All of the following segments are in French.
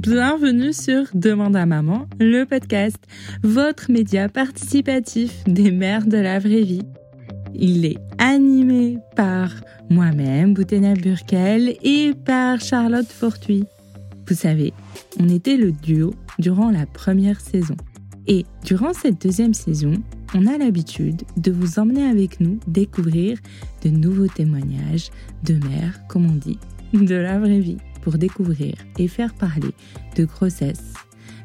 Bienvenue sur Demande à maman, le podcast, votre média participatif des mères de la vraie vie. Il est animé par moi-même, Boutena Burkel, et par Charlotte Fortuit. Vous savez, on était le duo durant la première saison. Et durant cette deuxième saison, on a l'habitude de vous emmener avec nous découvrir de nouveaux témoignages de mères, comme on dit, de la vraie vie, pour découvrir et faire parler de grossesse,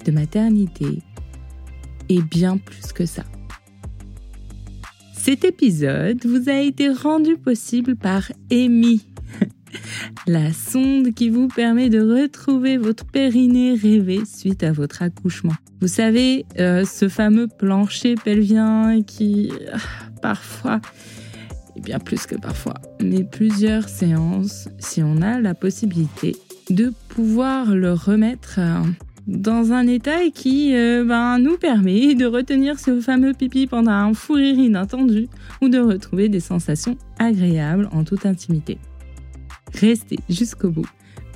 de maternité et bien plus que ça. Cet épisode vous a été rendu possible par Amy, la sonde qui vous permet de retrouver votre périnée rêvé suite à votre accouchement. Vous savez, euh, ce fameux plancher pelvien qui, euh, parfois, et bien plus que parfois, mais plusieurs séances, si on a la possibilité de pouvoir le remettre euh, dans un état qui ben, nous permet de retenir ce fameux pipi pendant un fou rire inattendu ou de retrouver des sensations agréables en toute intimité. Restez jusqu'au bout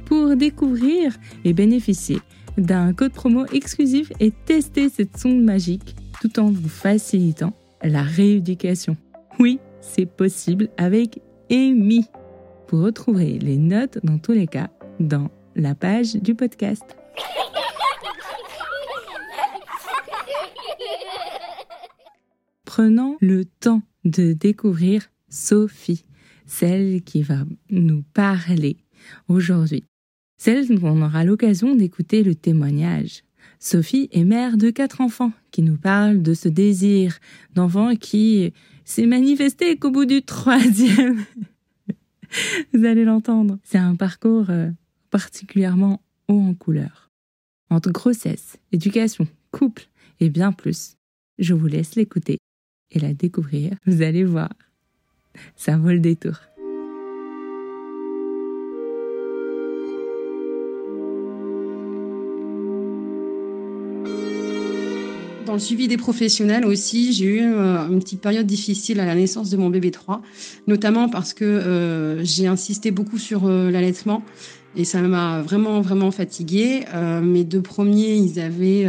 pour découvrir et bénéficier d'un code promo exclusif et tester cette sonde magique tout en vous facilitant la rééducation. Oui, c'est possible avec Amy. Vous retrouverez les notes dans tous les cas dans la page du podcast. Prenons le temps de découvrir Sophie celle qui va nous parler aujourd'hui. Celle dont on aura l'occasion d'écouter le témoignage. Sophie est mère de quatre enfants qui nous parle de ce désir d'enfant qui s'est manifesté qu'au bout du troisième. Vous allez l'entendre. C'est un parcours euh, particulièrement haut en couleur. Entre grossesse, éducation, couple et bien plus. Je vous laisse l'écouter et la découvrir. Vous allez voir ça vaut le détour. Dans le suivi des professionnels aussi, j'ai eu euh, une petite période difficile à la naissance de mon bébé 3, notamment parce que euh, j'ai insisté beaucoup sur euh, l'allaitement et ça m'a vraiment, vraiment fatiguée. mes deux premiers, ils avaient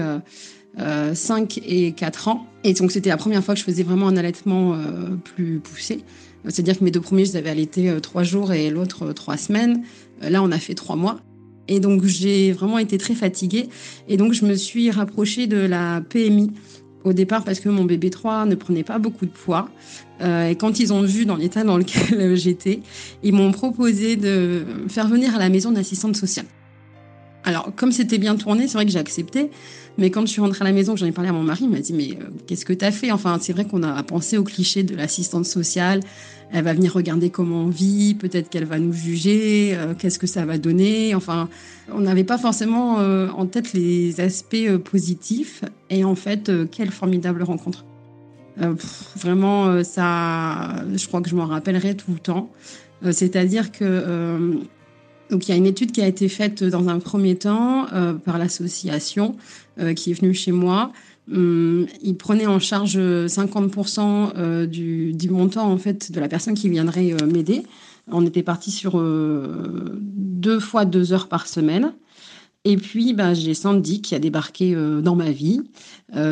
5 et 4 ans. Et donc, c'était la première fois que je faisais vraiment un allaitement plus poussé. C'est-à-dire que mes deux premiers, je les avais allaités euh, trois jours et l'autre euh, trois semaines. Euh, là, on a fait trois mois. Et donc, j'ai vraiment été très fatiguée. Et donc, je me suis rapprochée de la PMI au départ parce que mon bébé 3 ne prenait pas beaucoup de poids. et quand ils ont vu dans l'état dans lequel j'étais, ils m'ont proposé de faire venir à la maison d'assistante sociale. Alors, comme c'était bien tourné, c'est vrai que j'ai accepté. Mais quand je suis rentrée à la maison, j'en ai parlé à mon mari, il m'a dit Mais euh, qu'est-ce que tu as fait? Enfin, c'est vrai qu'on a pensé au cliché de l'assistante sociale. Elle va venir regarder comment on vit, peut-être qu'elle va nous juger, euh, qu'est-ce que ça va donner. Enfin, on n'avait pas forcément euh, en tête les aspects positifs. Et en fait, quelle formidable rencontre. vraiment, ça, je crois que je m'en rappellerai tout le temps. C'est-à-dire que donc il y a une étude qui a été faite dans un premier temps euh, par l'association euh, qui est venue chez moi. Hum, il prenait en charge 50% euh, du, montant en fait de la personne qui viendrait m'aider. On était parti sur deux fois deux heures par semaine. Et puis, bah, j'ai Sandy qui a débarqué dans ma vie,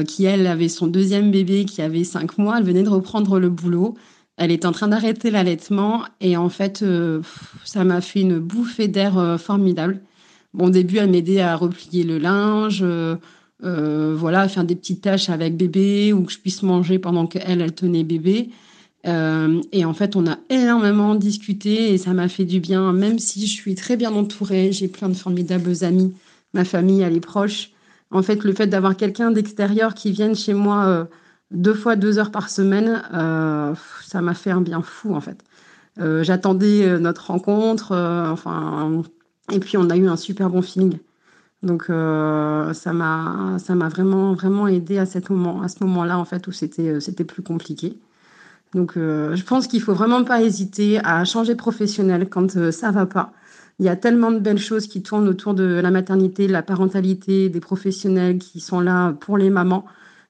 qui elle avait son deuxième bébé qui avait cinq mois. Elle venait de reprendre le boulot. Elle est en train d'arrêter l'allaitement et en fait, euh, ça m'a fait une bouffée d'air euh, formidable. Bon, au début, elle m'aidait à replier le linge, euh, voilà, à faire des petites tâches avec bébé ou que je puisse manger pendant qu'elle, elle tenait bébé. et en fait, on a énormément discuté et ça m'a fait du bien, même si je suis très bien entourée, j'ai plein de formidables amis, ma famille, elle est proche. En fait, le fait d'avoir quelqu'un d'extérieur qui vienne chez moi deux fois deux heures par semaine, euh, ça m'a fait un bien fou en fait. Euh, j'attendais euh, notre rencontre, enfin, et puis on a eu un super bon feeling. Donc ça m'a ça m'a vraiment vraiment aidé à moment à ce moment-là en fait où c'était plus compliqué. Donc je pense qu'il faut vraiment pas hésiter à changer professionnel quand ça va pas. Il y a tellement de belles choses qui tournent autour de la maternité, de la parentalité, des professionnels qui sont là pour les mamans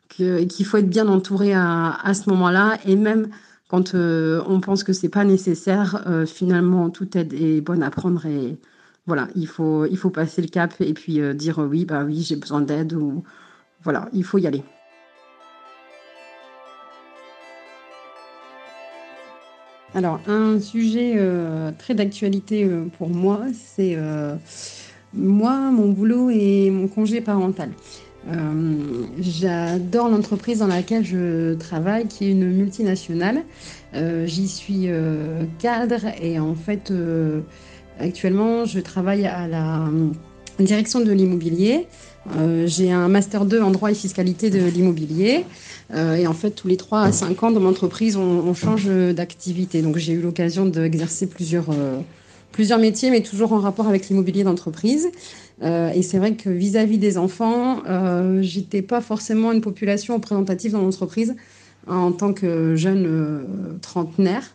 qu'il faut être bien entouré à, ce moment-là. Et même quand on pense que c'est pas nécessaire, finalement, toute aide est bonne à prendre et voilà, il faut, il faut passer le cap et puis dire oui, bah oui, j'ai besoin d'aide ou voilà, il faut y aller. Alors, un sujet euh, très d'actualité euh, pour moi, c'est euh, moi, mon boulot et mon congé parental. J'adore l'entreprise dans laquelle je travaille, qui est une multinationale. J'y suis cadre et en fait, actuellement, je travaille à la direction de l'immobilier. J'ai un master 2 en droit et fiscalité de l'immobilier. Euh, et en fait, tous les 3 à 5 ans dans mon entreprise, on, change d'activité. Donc j'ai eu l'occasion d'exercer plusieurs, euh, plusieurs métiers, mais toujours en rapport avec l'immobilier d'entreprise. Euh, et c'est vrai que vis-à-vis des enfants, j'étais pas forcément une population représentative dans l'entreprise en tant que jeune trentenaire.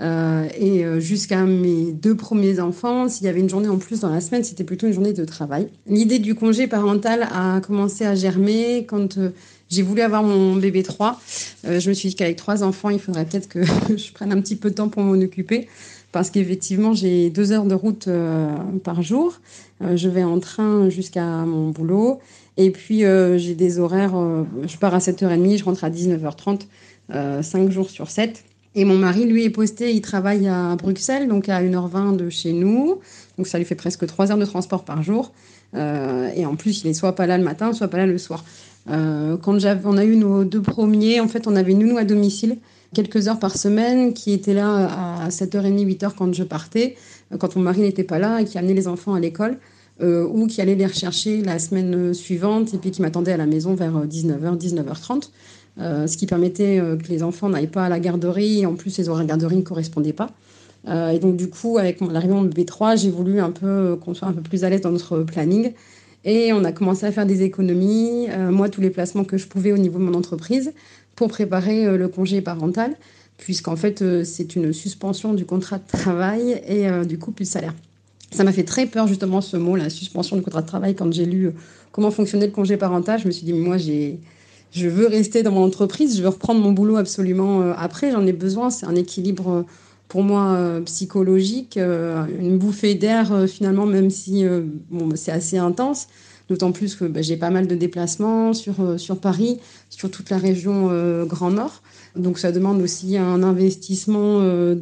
et jusqu'à mes deux premiers enfants, s'il y avait une journée en plus dans la semaine, c'était plutôt une journée de travail. L'idée du congé parental a commencé à germer quand j'ai voulu avoir mon bébé 3. Euh, je me suis dit qu'avec trois enfants, il faudrait peut-être que je prenne un petit peu de temps pour m'en occuper. Parce qu'effectivement, j'ai deux heures de route euh, par jour. Euh, je vais en train jusqu'à mon boulot. Et puis, j'ai des horaires. je pars à 7h30, je rentre à 19h30, 5 jours sur 7. Et mon mari, lui, est posté, il travaille à Bruxelles, donc à 1h20 de chez nous. Donc ça lui fait presque 3 heures de transport par jour. et en plus, il est soit pas là le matin, soit pas là le soir. Euh, quand on a eu nos deux premiers, en fait, on avait une nounou à domicile quelques heures par semaine qui était là à 7h30, 8h quand je partais, euh, quand mon mari n'était pas là et qui amenait les enfants à l'école. Euh, ou qui allait les rechercher la semaine suivante et puis qui m'attendait à la maison vers 19h, 19h30. ce qui permettait que les enfants n'aillent pas à la garderie et en plus les horaires de garderie ne correspondaient pas. et donc du coup, avec l'arrivée de B3, j'ai voulu un peu qu'on soit un peu plus à l'aise dans notre planning et on a commencé à faire des économies, euh, moi, tous les placements que je pouvais au niveau de mon entreprise pour préparer euh, le congé parental, puisqu'en fait, euh, c'est une suspension du contrat de travail et du coup, plus de salaire. Ça m'a fait très peur, justement, ce mot, la suspension du contrat de travail, quand j'ai lu comment fonctionnait le congé parental. Je me suis dit, moi, j'ai. Je veux rester dans mon entreprise, je veux reprendre mon boulot absolument après, j'en ai besoin, c'est un équilibre pour moi euh, psychologique, euh, une bouffée d'air euh, finalement, même si bon, c'est assez intense. D'autant plus que bah, j'ai pas mal de déplacements sur, sur Paris, sur toute la région Grand Nord. Donc ça demande aussi un investissement de,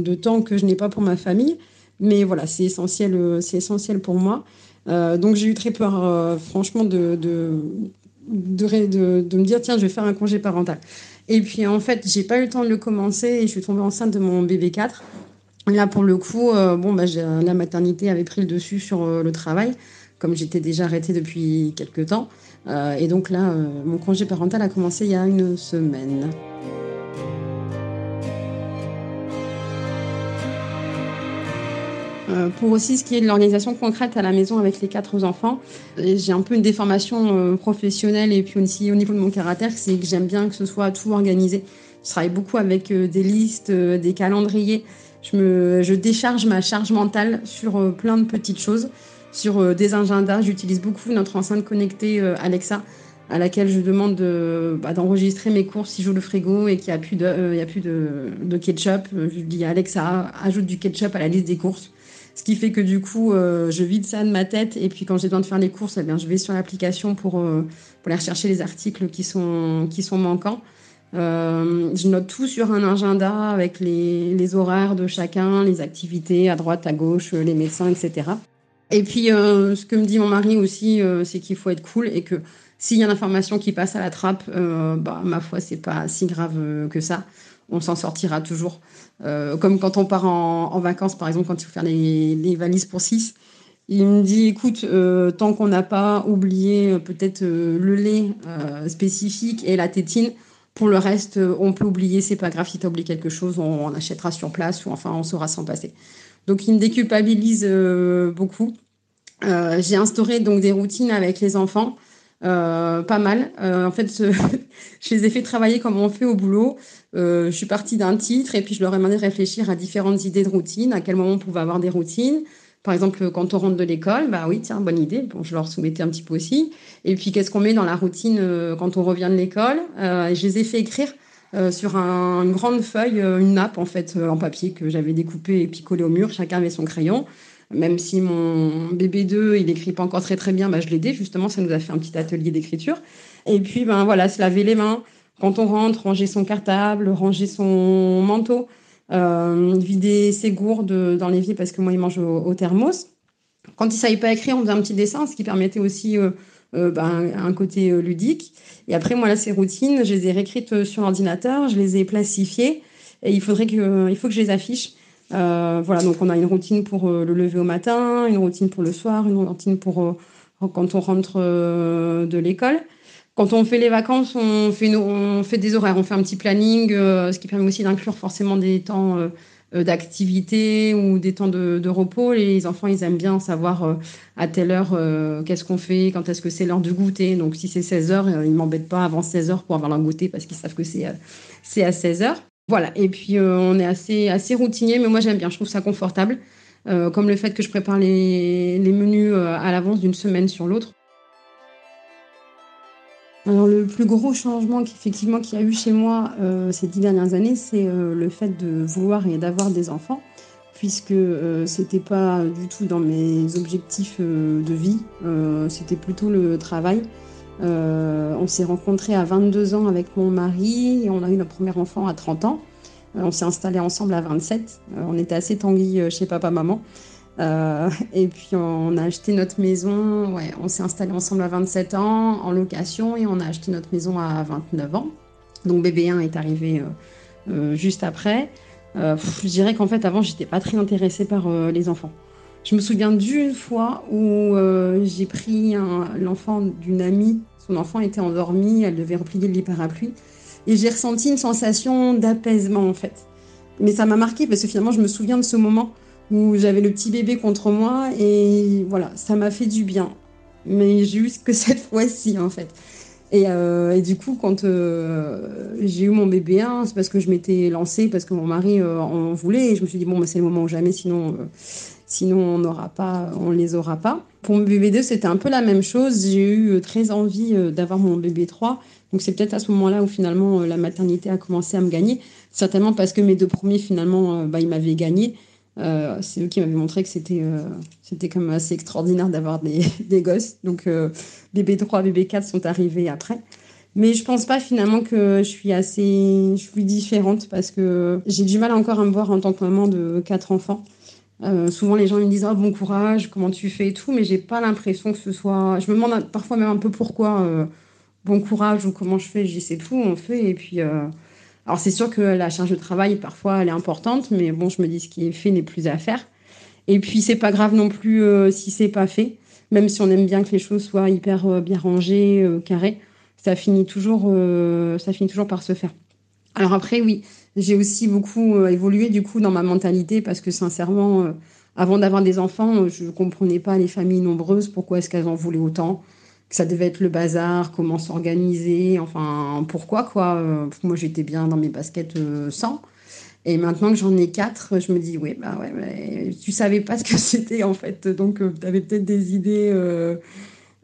de, temps que je n'ai pas pour ma famille. Mais voilà, c'est essentiel, c'est essentiel pour moi. donc j'ai eu très peur, franchement, de, de, de, me dire, tiens, je vais faire un congé parental. Et puis en fait, j'ai pas eu le temps de le commencer et je suis tombée enceinte de mon bébé 4. Là, pour le coup, euh, bon, bah, la maternité avait pris le dessus sur euh, le travail, comme j'étais déjà arrêtée depuis quelques temps. Euh, et donc là, mon congé parental a commencé il y a une semaine. Pour aussi ce qui est de l'organisation concrète à la maison avec les quatre enfants, j'ai un peu une déformation euh, professionnelle et puis aussi au niveau de mon caractère, c'est que j'aime bien que ce soit tout organisé. Je travaille beaucoup avec euh, des listes, des calendriers. Je, me, je décharge ma charge mentale sur plein de petites choses, sur des agendas. J'utilise beaucoup notre enceinte connectée Alexa à laquelle je demande bah, d'enregistrer mes courses si j'ouvre le frigo et qu'il n'y a plus, de, a plus de, de, ketchup. Je dis à Alexa, ajoute du ketchup à la liste des courses. Ce qui fait que du coup, euh, je vide ça de ma tête. Et puis quand j'ai besoin de faire les courses, eh bien, je vais sur l'application pour, euh, pour aller rechercher les articles qui sont, qui sont manquants. Euh, je note tout sur un agenda avec les, horaires de chacun, les activités à droite, à gauche, les médecins, etc. Et puis, ce que me dit mon mari aussi, c'est qu'il faut être cool et que s'il y a l'information qui passe à la trappe, bah, ma foi, c'est pas si grave que ça on s'en sortira toujours. Euh, comme quand on part en, vacances, par exemple, quand il faut faire les, valises pour six. Il me dit, écoute, euh, tant qu'on n'a pas oublié euh, peut-être le lait spécifique et la tétine, pour le reste, on peut oublier, c'est pas grave. Si tu oublié quelque chose, on, achètera sur place ou enfin, on saura s'en passer. Donc, il me déculpabilise beaucoup. J'ai instauré donc des routines avec les enfants. Pas mal. en fait, je les ai fait travailler comme on fait au boulot. Euh, je suis partie d'un titre et puis je leur ai demandé de réfléchir à différentes idées de routine, à quel moment on pouvait avoir des routines. Par exemple, quand on rentre de l'école, bah oui, tiens, bonne idée. Bon, je leur soumettais un petit peu aussi. Et puis, qu'est-ce qu'on met dans la routine euh, quand on revient de l'école? Euh, Je les ai fait écrire sur une grande feuille, une nappe en fait en papier que j'avais découpée et puis collée au mur. Chacun avait son crayon. Même si mon bébé 2, il écrit pas encore très très bien, bah, je l'aidais justement, ça nous a fait un petit atelier d'écriture. Et puis ben voilà, se laver les mains quand on rentre, ranger son cartable, ranger son manteau, euh, vider ses gourdes dans l'évier parce que moi il mange au, thermos. Quand il savait pas écrire, on faisait un petit dessin, ce qui permettait aussi euh, euh, ben, un côté ludique. Et après, moi, là, ces routines, je les ai réécrites sur l'ordinateur, je les ai plastifiées et il faudrait que, il faut que je les affiche. Euh, voilà, donc on a une routine pour euh, le lever au matin, une routine pour le soir, une routine pour euh, quand on rentre de l'école. Quand on fait les vacances, on fait, des horaires, on fait un petit planning, ce qui permet aussi d'inclure forcément des temps d'activité ou des temps de, repos. Les enfants, ils aiment bien savoir à telle heure qu'est-ce qu'on fait, quand est-ce que c'est l'heure du goûter. Donc si c'est 16 heures, ils m'embêtent pas avant 16 heures pour avoir leur goûter parce qu'ils savent que c'est c'est à 16 heures. Voilà, et puis euh, on est assez, assez routinier, mais moi j'aime bien, je trouve ça confortable, euh, comme le fait que je prépare les, menus euh, à l'avance d'une semaine sur l'autre. Alors le plus gros changement qu'effectivement qu'il y a eu chez moi ces dix dernières années, c'est le fait de vouloir et d'avoir des enfants, puisque c'était pas du tout dans mes objectifs de vie, c'était plutôt le travail. Euh, on s'est rencontrés à 22 ans avec mon mari et on a eu notre premier enfant à 30 ans. Euh, on s'est installés ensemble à 27. Euh, on était assez tanguis chez papa-maman. et puis on a acheté notre maison, ouais, on s'est installé ensemble à 27 ans en location et on a acheté notre maison à 29 ans. Donc bébé 1 est arrivé juste après. je dirais qu'en fait avant j'étais pas très intéressée par les enfants. Je me souviens d'une fois où j'ai pris l'enfant d'une amie son enfant était endormi, elle devait replier le lit parapluie. Et j'ai ressenti une sensation d'apaisement en fait. Mais ça m'a marqué parce que finalement je me souviens de ce moment où j'avais le petit bébé contre moi et voilà, ça m'a fait du bien. Mais juste que cette fois-ci en fait. Et, euh, du coup, quand euh, j'ai eu mon bébé 1, c'est parce que je m'étais lancée, parce que mon mari euh, en voulait. Et je me suis dit, bon, bah, c'est le moment ou jamais, sinon Sinon, on n'aura pas, on les aura pas. Pour mon bébé 2, c'était un peu la même chose. J'ai eu euh, très envie euh, d'avoir mon bébé 3. Donc, c'est peut-être à ce moment-là où finalement euh, la maternité a commencé à me gagner. Certainement parce que mes deux premiers, finalement, bah, ils m'avaient gagné. c'est eux qui m'avaient montré que c'était c'était comme assez extraordinaire d'avoir des, des, gosses. Donc, bébé 3, bébé 4 sont arrivés après. Mais je pense pas finalement que je suis assez, je suis différente parce que j'ai du mal encore à me voir en tant que maman de quatre enfants. Euh, souvent, les gens me disent oh, bon courage, comment tu fais et tout, mais j'ai pas l'impression que ce soit. Je me demande parfois même un peu pourquoi euh, bon courage ou comment je fais. Dis c'est tout, on fait. Et puis, euh, alors c'est sûr que la charge de travail parfois elle est importante, mais bon, je me dis ce qui est fait n'est plus à faire. Et puis c'est pas grave non plus si c'est pas fait, même si on aime bien que les choses soient hyper bien rangées, carrées, ça finit toujours, ça finit toujours par se faire. Alors après, oui, j'ai aussi beaucoup euh, évolué du coup dans ma mentalité parce que sincèrement, euh, avant d'avoir des enfants, euh, je ne comprenais pas les familles nombreuses, pourquoi est-ce qu'elles en voulaient autant, que ça devait être le bazar, comment s'organiser, enfin pourquoi quoi. moi j'étais bien dans mes baskets sans. Et maintenant que j'en ai quatre, je me dis oui, bah ouais, mais tu savais pas ce que c'était en fait, donc tu avais peut-être des idées.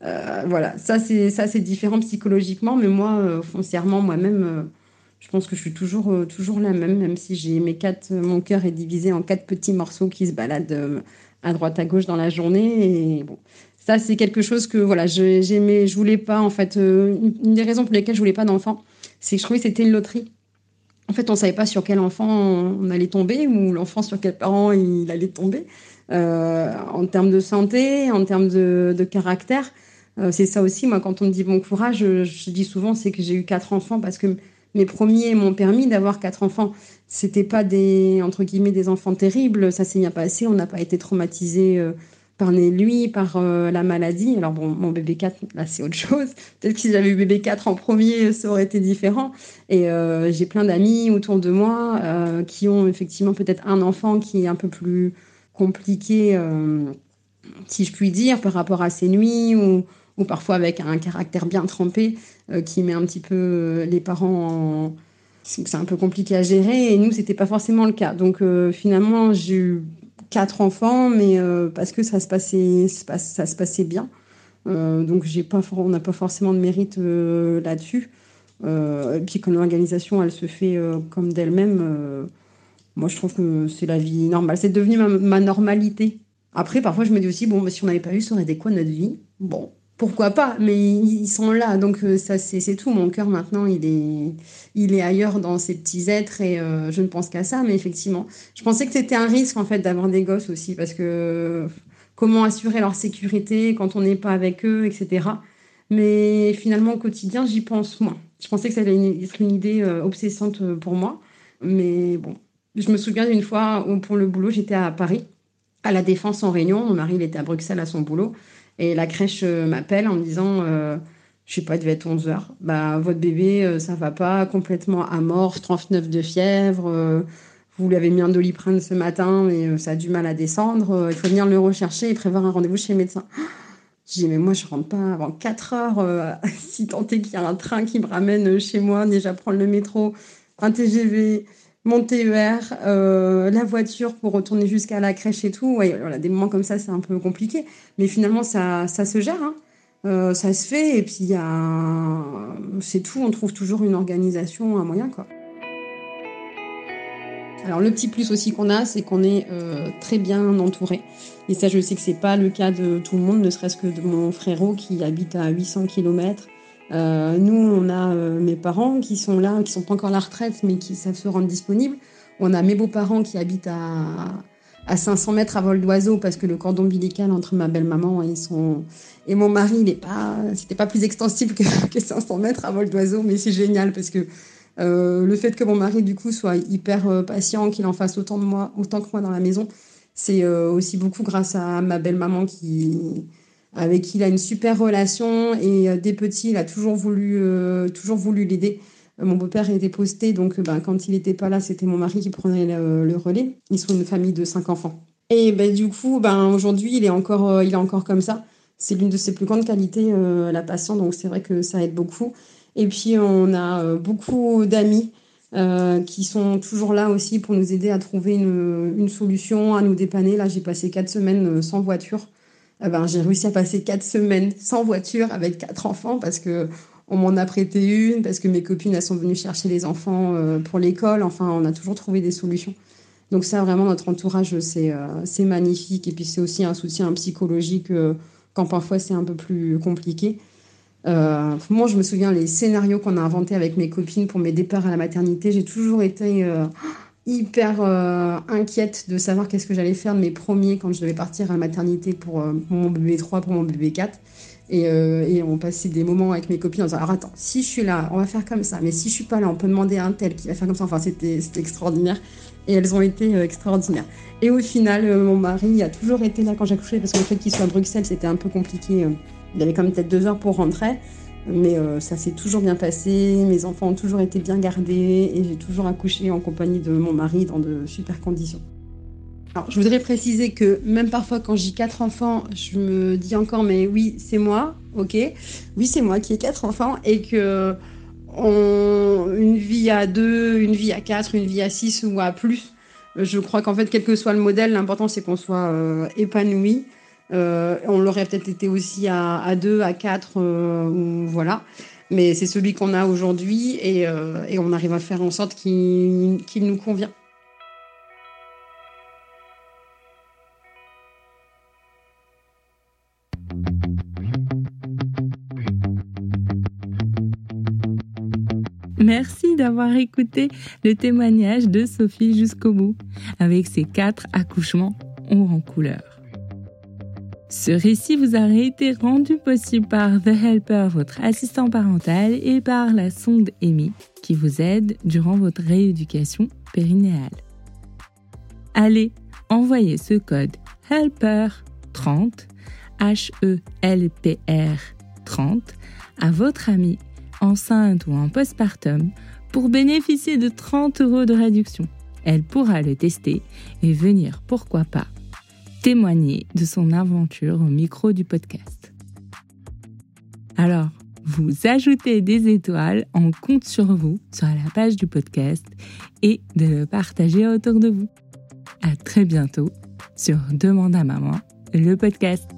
voilà, ça c'est ça c'est différent psychologiquement, mais moi foncièrement moi-même je pense que je suis toujours, euh, toujours la même, même si j'ai mes quatre, mon cœur est divisé en quatre petits morceaux qui se baladent euh, à droite à gauche dans la journée. Et bon, ça c'est quelque chose que voilà, j'aimais, je voulais pas en fait. Euh, une des raisons pour lesquelles je voulais pas d'enfant, c'est que je trouvais que c'était une loterie. En fait, on savait pas sur quel enfant on allait tomber ou l'enfant sur quel parent il allait tomber. en termes de santé, en termes de, de caractère, c'est ça aussi. Moi, quand on me dit bon courage, je, je dis souvent c'est que j'ai eu quatre enfants parce que mes premiers m'ont permis d'avoir quatre enfants. C'était pas des entre guillemets des enfants terribles, ça s'est bien passé, on n'a pas été traumatisé euh, par lui, par euh, la maladie. Alors bon, mon bébé 4, là c'est autre chose. Peut-être que si j'avais eu bébé 4 en premier, ça aurait été différent. Et euh, j'ai plein d'amis autour de moi qui ont effectivement peut-être un enfant qui est un peu plus compliqué, si je puis dire, par rapport à ses nuits ou ou parfois avec un caractère bien trempé euh, qui met un petit peu euh, les parents en... C'est un peu compliqué à gérer et nous, c'était pas forcément le cas. Donc euh, finalement, j'ai eu quatre enfants, mais parce que ça se passait, ça se passait bien. donc pas, on n'a pas forcément de mérite là-dessus. et puis quand l'organisation, elle se fait comme d'elle-même, moi, je trouve que c'est la vie normale. C'est devenu ma, normalité. Après, parfois, je me dis aussi, bon, si on n'avait pas eu, ça aurait été quoi notre vie? Bon, pourquoi pas Mais ils sont là, donc ça, c'est tout. Mon cœur, maintenant, il est, il est ailleurs dans ces petits êtres et je ne pense qu'à ça. Mais effectivement, je pensais que c'était un risque, en fait, d'avoir des gosses aussi, parce que comment assurer leur sécurité quand on n'est pas avec eux, etc. Mais finalement, au quotidien, j'y pense moins. Je pensais que ça allait être une idée euh, obsessante euh, pour moi. Mais bon, je me souviens d'une fois où pour le boulot, j'étais à Paris, à la Défense en réunion. Mon mari, il était à Bruxelles à son boulot. Et la crèche euh, m'appelle en me disant, je je sais pas, il devait être 11 heures. Bah, votre bébé, ça va pas, complètement amorphe, 39 de fièvre vous lui avez mis un doliprane ce matin, mais euh, ça a du mal à descendre. Euh, il faut venir le rechercher et prévoir un rendez-vous chez le médecin. Je dis, mais moi, je rentre pas avant 4 heures. Euh, si tant est qu'il y a un train qui me ramène chez moi, déjà prendre le métro, un TGV, mon TER, la voiture pour retourner jusqu'à la crèche et tout. Des moments comme ça, c'est un peu compliqué. Mais finalement, ça, ça se gère. Hein. ça se fait. Et puis, c'est tout. On trouve toujours une organisation, un moyen, quoi. Alors le petit plus aussi qu'on a, c'est qu'on est, euh, très bien entouré. Et ça, je sais que c'est pas le cas de tout le monde, ne serait-ce que de mon frérot qui habite à 800 km. Euh, nous, on a euh, mes parents qui sont là, qui sont pas encore à la retraite, mais qui savent se rendre disponibles. On a mes beaux-parents qui habitent à, à 500 mètres à vol d'oiseau parce que le cordon ombilical entre ma belle-maman et son et mon mari, il est pas, c'était pas plus extensible que, que 500 mètres à vol d'oiseau, mais c'est génial parce que euh, le fait que mon mari, du coup, soit hyper euh, patient, qu'il en fasse autant, de moi, autant que moi dans la maison, c'est euh, aussi beaucoup grâce à ma belle-maman qui, avec qui il a une super relation. Et des petits, il a toujours voulu, toujours voulu l'aider. Mon beau-père était posté, donc ben, quand il n'était pas là, c'était mon mari qui prenait le, relais. Ils sont une famille de cinq enfants. Et ben, du coup, ben, aujourd'hui, il, est encore, il est encore comme ça. C'est l'une de ses plus grandes qualités, la patience, donc c'est vrai que ça aide beaucoup. Et puis, on a euh, beaucoup d'amis euh, qui sont toujours là aussi pour nous aider à trouver une, solution, à nous dépanner. Là, j'ai passé quatre semaines euh, sans voiture. Eh ben, j'ai réussi à passer quatre semaines sans voiture avec quatre enfants parce que on m'en a prêté une, parce que mes copines sont venues chercher les enfants pour l'école. Enfin, on a toujours trouvé des solutions. Donc ça, vraiment, notre entourage, c'est magnifique. Et puis, c'est aussi un soutien psychologique quand parfois c'est un peu plus compliqué. Euh, moi, je me souviens les scénarios qu'on a inventés avec mes copines pour mes départs à la maternité. J'ai toujours été euh, hyper euh, inquiète de savoir qu'est-ce que j'allais faire de mes premiers quand je devais partir à la maternité pour, mon bébé 3, pour mon bébé 4. Et, et, on passait des moments avec mes copines en disant Alors attends, si je suis là, on va faire comme ça. Mais si je suis pas là, on peut demander à un tel qui va faire comme ça. Enfin, c'était extraordinaire. Et elles ont été extraordinaires. Et au final, mon mari a toujours été là quand j'accouchais parce que le fait qu'il soit à Bruxelles, c'était un peu compliqué il avait quand même peut-être deux heures pour rentrer. Mais euh, ça s'est toujours bien passé, mes enfants ont toujours été bien gardés et j'ai toujours accouché en compagnie de mon mari dans de super conditions. Alors, je voudrais préciser que même parfois quand j'ai quatre enfants, je me dis encore mais oui, c'est moi, ok, oui c'est moi qui ai quatre enfants et que une vie à deux, une vie à quatre, une vie à six ou à plus, je crois qu'en fait quel que soit le modèle, l'important c'est qu'on soit euh, épanoui euh, on l'aurait peut-être été aussi à, deux, à quatre, euh, voilà. Mais c'est celui qu'on a aujourd'hui et, euh, on arrive à faire en sorte qu'il nous convient. Merci d'avoir écouté le témoignage de Sophie jusqu'au bout, avec ses quatre accouchements en couleur. Ce récit vous a été rendu possible par The Helper, votre assistant parental, et par la sonde EMI, qui vous aide durant votre rééducation périnéale. Allez, envoyez ce code HELPER30, H-E-L-P-R 30, à votre amie enceinte ou en postpartum pour bénéficier de 30 euros de réduction. Elle pourra le tester et venir, pourquoi pas, témoigner de son aventure au micro du podcast. Alors, vous ajoutez des étoiles, on compte sur vous sur la page du podcast et de le partager autour de vous. À très bientôt sur Demande à maman, le podcast.